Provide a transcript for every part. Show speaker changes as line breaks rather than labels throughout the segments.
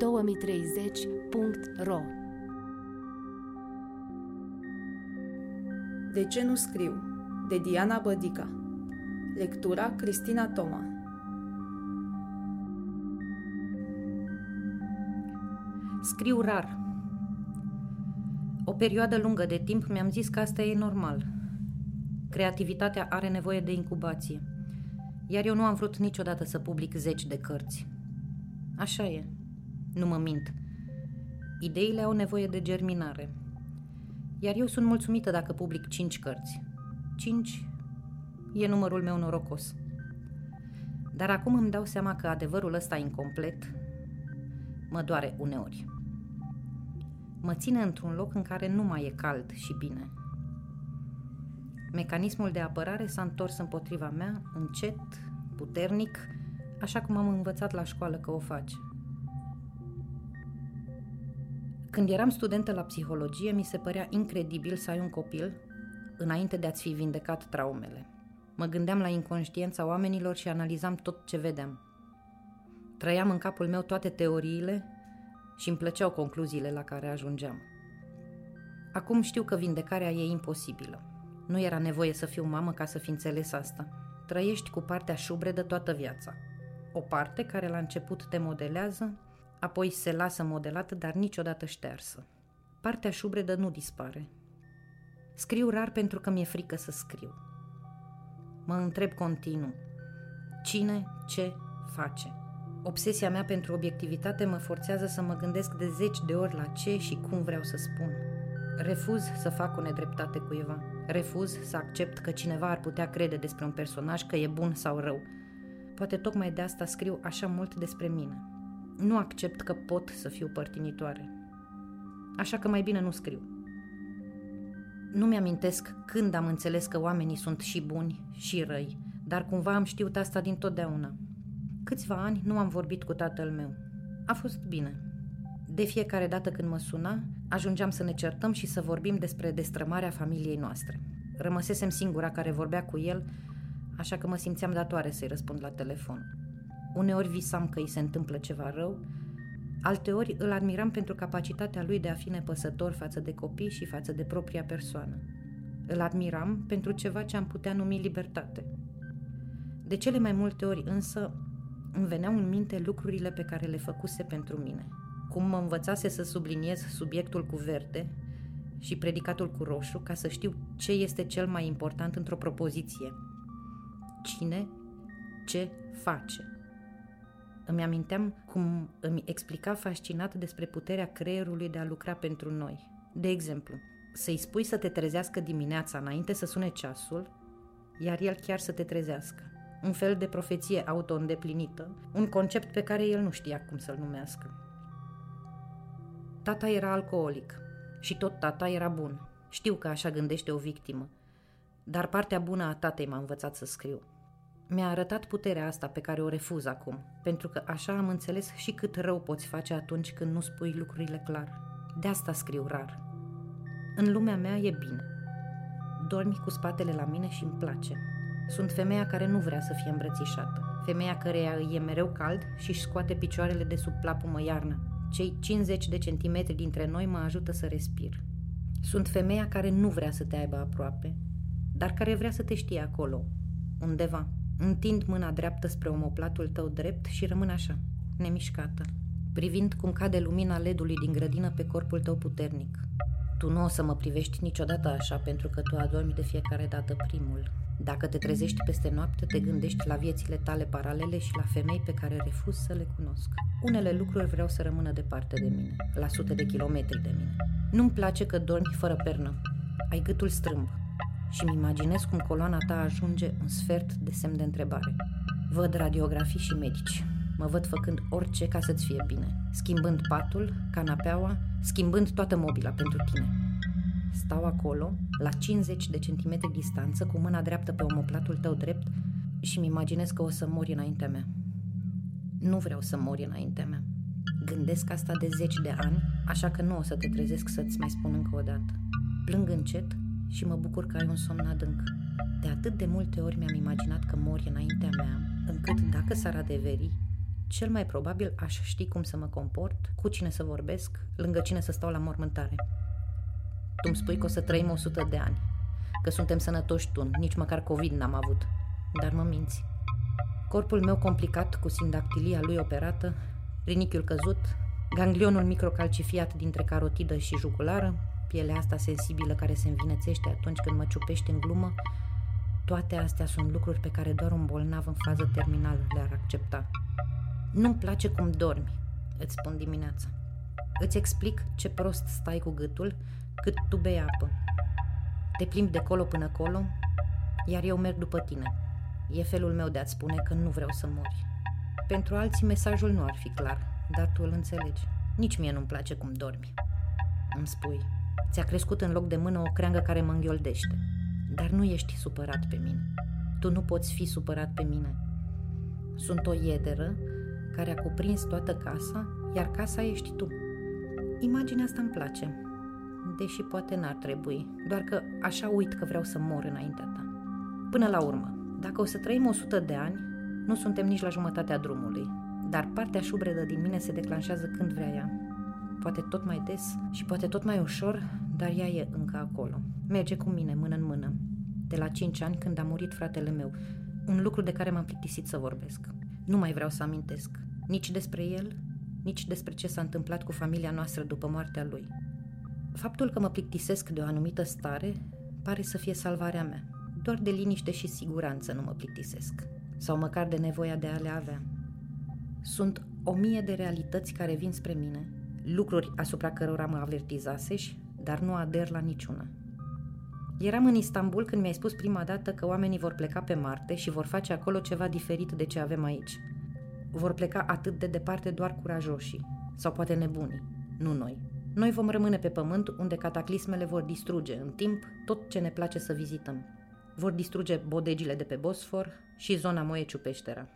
2030.ro
De ce nu scriu? De Diana Bădica Lectura Cristina Toma
Scriu rar. O perioadă lungă de timp mi-am zis că asta e normal. Creativitatea are nevoie de incubație. Iar eu nu am vrut niciodată să public zeci de cărți. Așa e. Nu mă mint. Ideile au nevoie de germinare. Iar eu sunt mulțumită dacă public cinci cărți. Cinci e numărul meu norocos. Dar acum îmi dau seama că adevărul ăsta incomplet mă doare uneori. Mă ține într-un loc în care nu mai e cald și bine. Mecanismul de apărare s-a întors împotriva mea, încet, puternic, așa cum am învățat la școală că o face. Când eram studentă la psihologie, mi se părea incredibil să ai un copil înainte de a-ți fi vindecat traumele. Mă gândeam la inconștiența oamenilor și analizam tot ce vedeam. Trăiam în capul meu toate teoriile și îmi plăceau concluziile la care ajungeam. Acum știu că vindecarea e imposibilă. Nu era nevoie să fiu mamă ca să fi înțeles asta. Trăiești cu partea șubredă toată viața. O parte care la început te modelează, apoi se lasă modelată, dar niciodată ștearsă. Partea șubredă nu dispare. Scriu rar pentru că mi-e frică să scriu. Mă întreb continuu. Cine, ce, face? Obsesia mea pentru obiectivitate mă forțează să mă gândesc de zeci de ori la ce și cum vreau să spun. Refuz să fac o nedreptate cuiva. Refuz să accept că cineva ar putea crede despre un personaj că e bun sau rău. Poate tocmai de asta scriu așa mult despre mine. Nu accept că pot să fiu părtinitoare. Așa că mai bine nu scriu. Nu mi-amintesc când am înțeles că oamenii sunt și buni și răi, dar cumva am știut asta din totdeauna. Câțiva ani nu am vorbit cu tatăl meu. A fost bine. De fiecare dată când mă suna, ajungeam să ne certăm și să vorbim despre destrămarea familiei noastre. Rămăsesem singura care vorbea cu el, așa că mă simțeam datoare să-i răspund la telefon. Uneori visam că îi se întâmplă ceva rău, alteori îl admiram pentru capacitatea lui de a fi nepăsător față de copii și față de propria persoană. Îl admiram pentru ceva ce am putea numi libertate. De cele mai multe ori însă îmi veneau în minte lucrurile pe care le făcuse pentru mine. Cum mă învățase să subliniez subiectul cu verde și predicatul cu roșu ca să știu ce este cel mai important într-o propoziție. Cine, ce face. Îmi aminteam cum îmi explica fascinat despre puterea creierului de a lucra pentru noi. De exemplu, să-i spui să te trezească dimineața înainte să sune ceasul, iar el chiar să te trezească un fel de profeție auto-îndeplinită, un concept pe care el nu știa cum să-l numească. Tata era alcoolic și tot tata era bun. Știu că așa gândește o victimă, dar partea bună a tatei m-a învățat să scriu. Mi-a arătat puterea asta pe care o refuz acum, pentru că așa am înțeles și cât rău poți face atunci când nu spui lucrurile clar. De asta scriu rar. În lumea mea e bine. Dormi cu spatele la mine și îmi place. Sunt femeia care nu vrea să fie îmbrățișată, femeia căreia îi e mereu cald și își scoate picioarele de sub plapumă iarnă. Cei 50 de centimetri dintre noi mă ajută să respir. Sunt femeia care nu vrea să te aibă aproape, dar care vrea să te știe acolo, undeva. Întind mâna dreaptă spre omoplatul tău drept și rămân așa, nemișcată, privind cum cade lumina ledului din grădină pe corpul tău puternic. Tu nu o să mă privești niciodată așa pentru că tu adormi de fiecare dată primul. Dacă te trezești peste noapte, te gândești la viețile tale paralele și la femei pe care refuz să le cunosc. Unele lucruri vreau să rămână departe de mine, la sute de kilometri de mine. Nu-mi place că dormi fără pernă. Ai gâtul strâmb și mi imaginez cum coloana ta ajunge un sfert de semn de întrebare. Văd radiografii și medici. Mă văd făcând orice ca să-ți fie bine. Schimbând patul, canapeaua, schimbând toată mobila pentru tine. Stau acolo, la 50 de centimetri distanță, cu mâna dreaptă pe omoplatul tău drept și mi imaginez că o să mori înaintea mea. Nu vreau să mori înaintea mea. Gândesc asta de zeci de ani, așa că nu o să te trezesc să-ți mai spun încă o dată. Plâng încet și mă bucur că ai un somn adânc. De atât de multe ori mi-am imaginat că mori înaintea mea, încât dacă s-ar adeveri, cel mai probabil aș ști cum să mă comport, cu cine să vorbesc, lângă cine să stau la mormântare. Tu îmi spui că o să trăim 100 de ani, că suntem sănătoși tu, nici măcar COVID n-am avut, dar mă minți. Corpul meu complicat cu sindactilia lui operată, rinichiul căzut, ganglionul microcalcifiat dintre carotidă și jugulară, pielea asta sensibilă care se învinețește atunci când mă ciupește în glumă, toate astea sunt lucruri pe care doar un bolnav în fază terminală le-ar accepta. Nu-mi place cum dormi, îți spun dimineața. Îți explic ce prost stai cu gâtul cât tu bei apă. Te plimbi de colo până colo, iar eu merg după tine. E felul meu de a-ți spune că nu vreau să mori. Pentru alții mesajul nu ar fi clar, dar tu îl înțelegi. Nici mie nu-mi place cum dormi. Îmi spui, ți-a crescut în loc de mână o creangă care mă înghioldește. Dar nu ești supărat pe mine. Tu nu poți fi supărat pe mine. Sunt o iederă care a cuprins toată casa, iar casa ești tu. Imaginea asta îmi place, deși poate n-ar trebui, doar că așa uit că vreau să mor înaintea ta. Până la urmă, dacă o să trăim 100 de ani, nu suntem nici la jumătatea drumului, dar partea șubredă din mine se declanșează când vrea ea. Poate tot mai des și poate tot mai ușor, dar ea e încă acolo. Merge cu mine, mână în mână. De la 5 ani, când a murit fratele meu. Un lucru de care m-am plictisit să vorbesc. Nu mai vreau să amintesc. Nici despre el, nici despre ce s-a întâmplat cu familia noastră după moartea lui. Faptul că mă plictisesc de o anumită stare pare să fie salvarea mea. Doar de liniște și siguranță nu mă plictisesc. Sau măcar de nevoia de a le avea. Sunt o mie de realități care vin spre mine, lucruri asupra cărora mă avertizaseși, dar nu ader la niciuna. Eram în Istanbul când mi-ai spus prima dată că oamenii vor pleca pe Marte și vor face acolo ceva diferit de ce avem aici. Vor pleca atât de departe doar curajoșii, sau poate nebunii, nu noi. Noi vom rămâne pe pământ unde cataclismele vor distruge în timp tot ce ne place să vizităm. Vor distruge bodegile de pe Bosfor și zona Moeciu Peștera.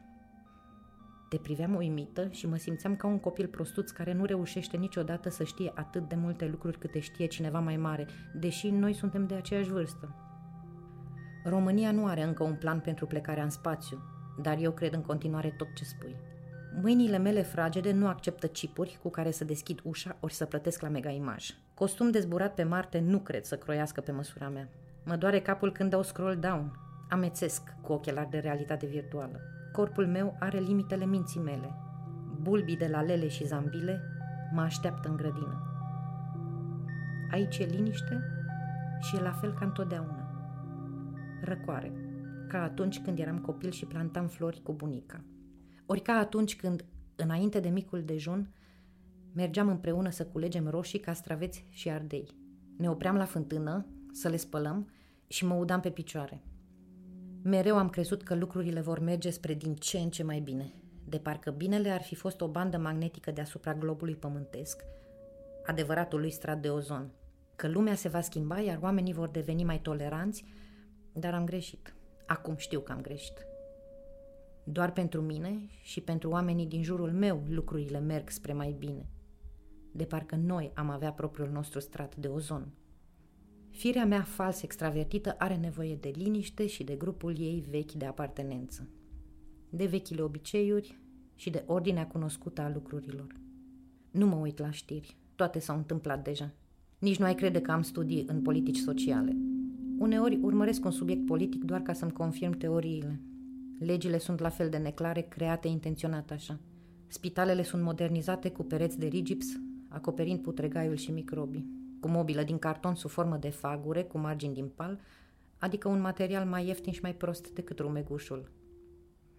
Te priveam uimită și mă simțeam ca un copil prostuț care nu reușește niciodată să știe atât de multe lucruri câte știe cineva mai mare, deși noi suntem de aceeași vârstă. România nu are încă un plan pentru plecarea în spațiu, dar eu cred în continuare tot ce spui. Mâinile mele fragede nu acceptă chipuri cu care să deschid ușa ori să plătesc la mega imaj. Costum de zburat pe Marte nu cred să croiască pe măsura mea. Mă doare capul când dau scroll down. Amețesc cu ochelari de realitate virtuală. Corpul meu are limitele minții mele. Bulbii de la lele și zambile mă așteaptă în grădină. Aici e liniște și e la fel ca întotdeauna. Răcoare, ca atunci când eram copil și plantam flori cu bunica. Ori ca atunci când, înainte de micul dejun, mergeam împreună să culegem roșii, castraveți și ardei. Ne opream la fântână să le spălăm și mă udam pe picioare – Mereu am crezut că lucrurile vor merge spre din ce în ce mai bine, de parcă binele ar fi fost o bandă magnetică deasupra globului pământesc, adevăratul lui strat de ozon, că lumea se va schimba, iar oamenii vor deveni mai toleranți, dar am greșit. Acum știu că am greșit. Doar pentru mine și pentru oamenii din jurul meu lucrurile merg spre mai bine. De parcă noi am avea propriul nostru strat de ozon. Firea mea fals extravertită are nevoie de liniște și de grupul ei vechi de apartenență, de vechile obiceiuri și de ordinea cunoscută a lucrurilor. Nu mă uit la știri, toate s-au întâmplat deja. Nici nu ai crede că am studii în politici sociale. Uneori urmăresc un subiect politic doar ca să-mi confirm teoriile. Legile sunt la fel de neclare, create intenționat așa. Spitalele sunt modernizate cu pereți de rigips, acoperind putregaiul și microbii cu mobilă din carton sub formă de fagure cu margini din pal, adică un material mai ieftin și mai prost decât rumegușul.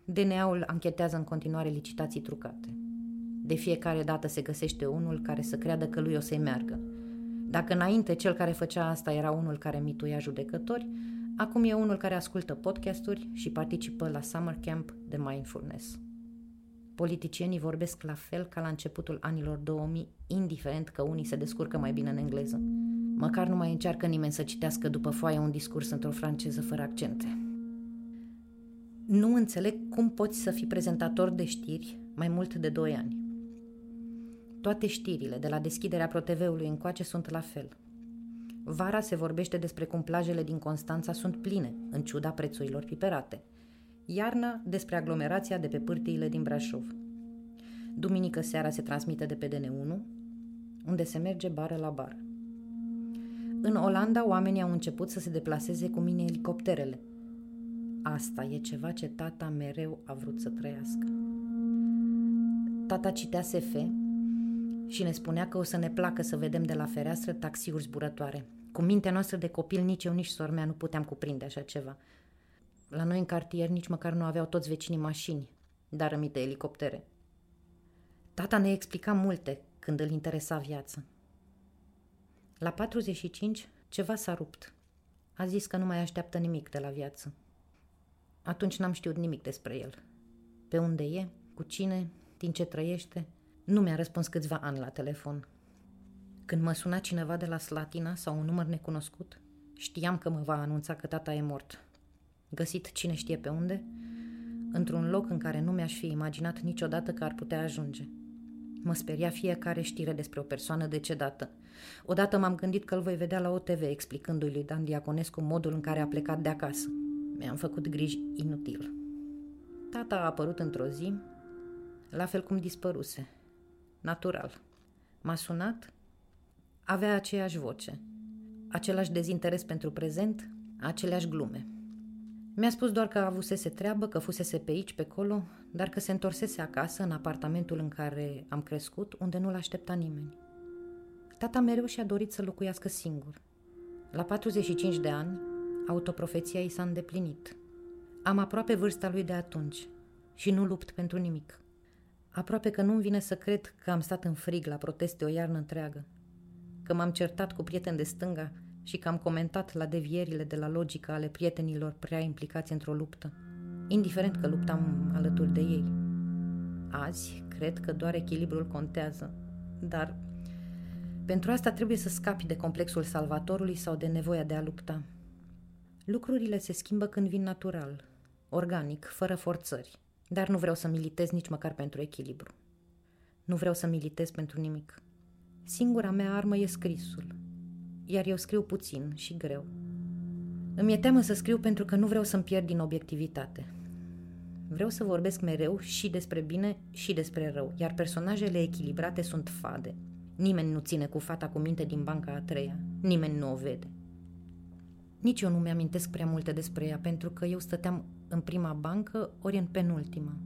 DNA-ul anchetează în continuare licitații trucate. De fiecare dată se găsește unul care să creadă că lui o să-i meargă. Dacă înainte cel care făcea asta era unul care mituia judecători, acum e unul care ascultă podcasturi și participă la summer camp de mindfulness. Politicienii vorbesc la fel ca la începutul anilor 2000, indiferent că unii se descurcă mai bine în engleză. Măcar nu mai încearcă nimeni să citească după foaie un discurs într-o franceză fără accente. Nu înțeleg cum poți să fii prezentator de știri mai mult de 2 ani. Toate știrile de la deschiderea ProTV-ului încoace sunt la fel. Vara se vorbește despre cum plajele din Constanța sunt pline, în ciuda prețurilor piperate – Iarna despre aglomerația de pe pârtiile din Brașov. Duminică seara se transmite de pe DN1, unde se merge bară la bară. În Olanda, oamenii au început să se deplaseze cu mine elicopterele. Asta e ceva ce tata mereu a vrut să trăiască. Tata citea SF și ne spunea că o să ne placă să vedem de la fereastră taxiuri zburătoare. Cu mintea noastră de copil, nici eu, nici sormea nu puteam cuprinde așa ceva. La noi în cartier nici măcar nu aveau toți vecinii mașini, dar rămite elicoptere. Tata ne explica multe când îl interesa viața. La 45, ceva s-a rupt. A zis că nu mai așteaptă nimic de la viață. Atunci n-am știut nimic despre el. Pe unde e, cu cine, din ce trăiește, nu mi-a răspuns câțiva ani la telefon. Când mă suna cineva de la Slatina sau un număr necunoscut, știam că mă va anunța că tata e mort. Găsit cine știe pe unde, într-un loc în care nu mi-aș fi imaginat niciodată că ar putea ajunge. Mă speria fiecare știre despre o persoană decedată. Odată m-am gândit că îl voi vedea la OTV explicându-i lui Dan Diaconescu modul în care a plecat de acasă. Mi-am făcut griji inutil. Tata a apărut într-o zi, la fel cum dispăruse. Natural. M-a sunat, avea aceeași voce, același dezinteres pentru prezent, aceleași glume. Mi-a spus doar că avusese treabă, că fusese pe aici, pe acolo, dar că se întorsese acasă, în apartamentul în care am crescut, unde nu-l aștepta nimeni. Tata mereu și-a dorit să locuiască singur. La 45 de ani, autoprofeția i s-a îndeplinit. Am aproape vârsta lui de atunci și nu lupt pentru nimic. Aproape că nu-mi vine să cred că am stat în frig la proteste o iarnă întreagă, că m-am certat cu prieteni de stânga și că am comentat la devierile de la logică ale prietenilor prea implicați într-o luptă, indiferent că luptam alături de ei. Azi, cred că doar echilibrul contează, dar pentru asta trebuie să scapi de complexul salvatorului sau de nevoia de a lupta. Lucrurile se schimbă când vin natural, organic, fără forțări, dar nu vreau să militez nici măcar pentru echilibru. Nu vreau să militez pentru nimic. Singura mea armă e scrisul, iar eu scriu puțin și greu. Îmi e teamă să scriu pentru că nu vreau să-mi pierd din obiectivitate. Vreau să vorbesc mereu și despre bine și despre rău, iar personajele echilibrate sunt fade. Nimeni nu ține cu fata cu minte din banca a treia, nimeni nu o vede. Nici eu nu mi-amintesc prea multe despre ea, pentru că eu stăteam în prima bancă, ori în penultima.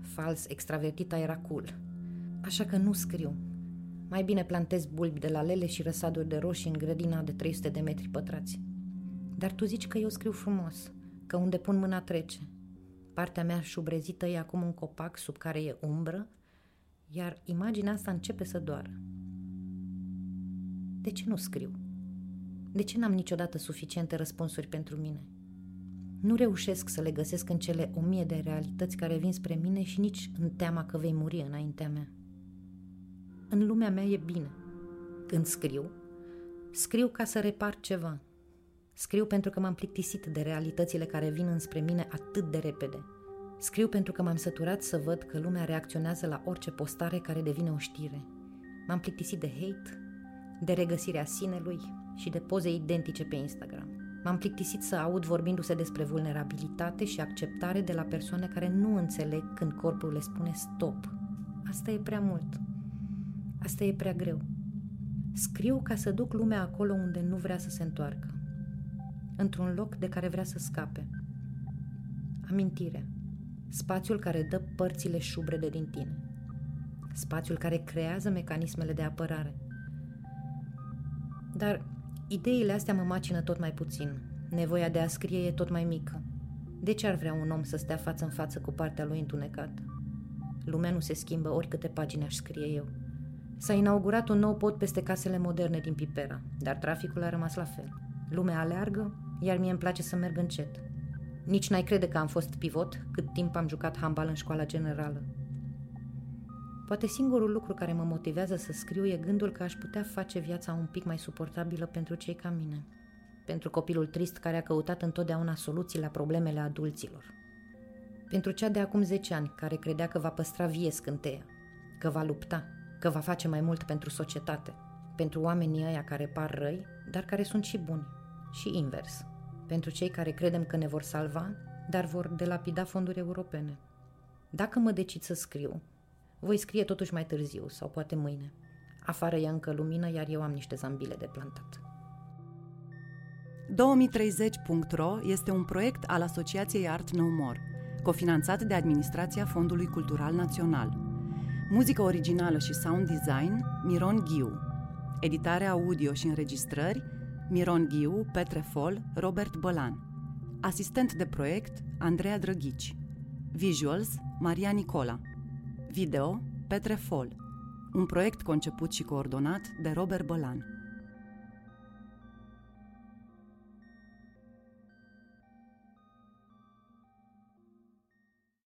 Fals, extravertita era cool. Așa că nu scriu, mai bine plantez bulbi de la lele și răsaduri de roșii în grădina de 300 de metri pătrați. Dar tu zici că eu scriu frumos, că unde pun mâna trece. Partea mea șubrezită e acum un copac sub care e umbră, iar imaginea asta începe să doară. De ce nu scriu? De ce n-am niciodată suficiente răspunsuri pentru mine? Nu reușesc să le găsesc în cele o mie de realități care vin spre mine și nici în teama că vei muri înaintea mea în lumea mea e bine. Când scriu, scriu ca să repar ceva. Scriu pentru că m-am plictisit de realitățile care vin înspre mine atât de repede. Scriu pentru că m-am săturat să văd că lumea reacționează la orice postare care devine o știre. M-am plictisit de hate, de regăsirea sinelui și de poze identice pe Instagram. M-am plictisit să aud vorbindu-se despre vulnerabilitate și acceptare de la persoane care nu înțeleg când corpul le spune stop. Asta e prea mult. Asta e prea greu. Scriu ca să duc lumea acolo unde nu vrea să se întoarcă. Într-un loc de care vrea să scape. Amintire. Spațiul care dă părțile șubrede din tine. Spațiul care creează mecanismele de apărare. Dar ideile astea mă macină tot mai puțin. Nevoia de a scrie e tot mai mică. De ce ar vrea un om să stea față în față cu partea lui întunecată? Lumea nu se schimbă oricâte pagini aș scrie eu. S-a inaugurat un nou pod peste casele moderne din Pipera, dar traficul a rămas la fel. Lumea aleargă, iar mie îmi place să merg încet. Nici n-ai crede că am fost pivot cât timp am jucat handbal în școala generală. Poate singurul lucru care mă motivează să scriu e gândul că aș putea face viața un pic mai suportabilă pentru cei ca mine. Pentru copilul trist care a căutat întotdeauna soluții la problemele adulților. Pentru cea de acum 10 ani care credea că va păstra vie scânteia, că va lupta, că va face mai mult pentru societate, pentru oamenii ăia care par răi, dar care sunt și buni, și invers, pentru cei care credem că ne vor salva, dar vor delapida fonduri europene. Dacă mă decid să scriu, Voi scrie totuși mai târziu sau poate mâine. Afară e încă lumină, iar eu am niște zambile de plantat.
2030.ro este un proiect al Asociației Art No More, cofinanțat de Administrația Fondului Cultural Național. Muzică originală și sound design, Miron Ghiu. Editare audio și înregistrări, Miron Ghiu, Petre Fol, Robert Bălan. Asistent de proiect, Andreea Drăghici. Visuals, Maria Nicola. Video, Petre Fol. Un proiect conceput și coordonat de Robert Bălan.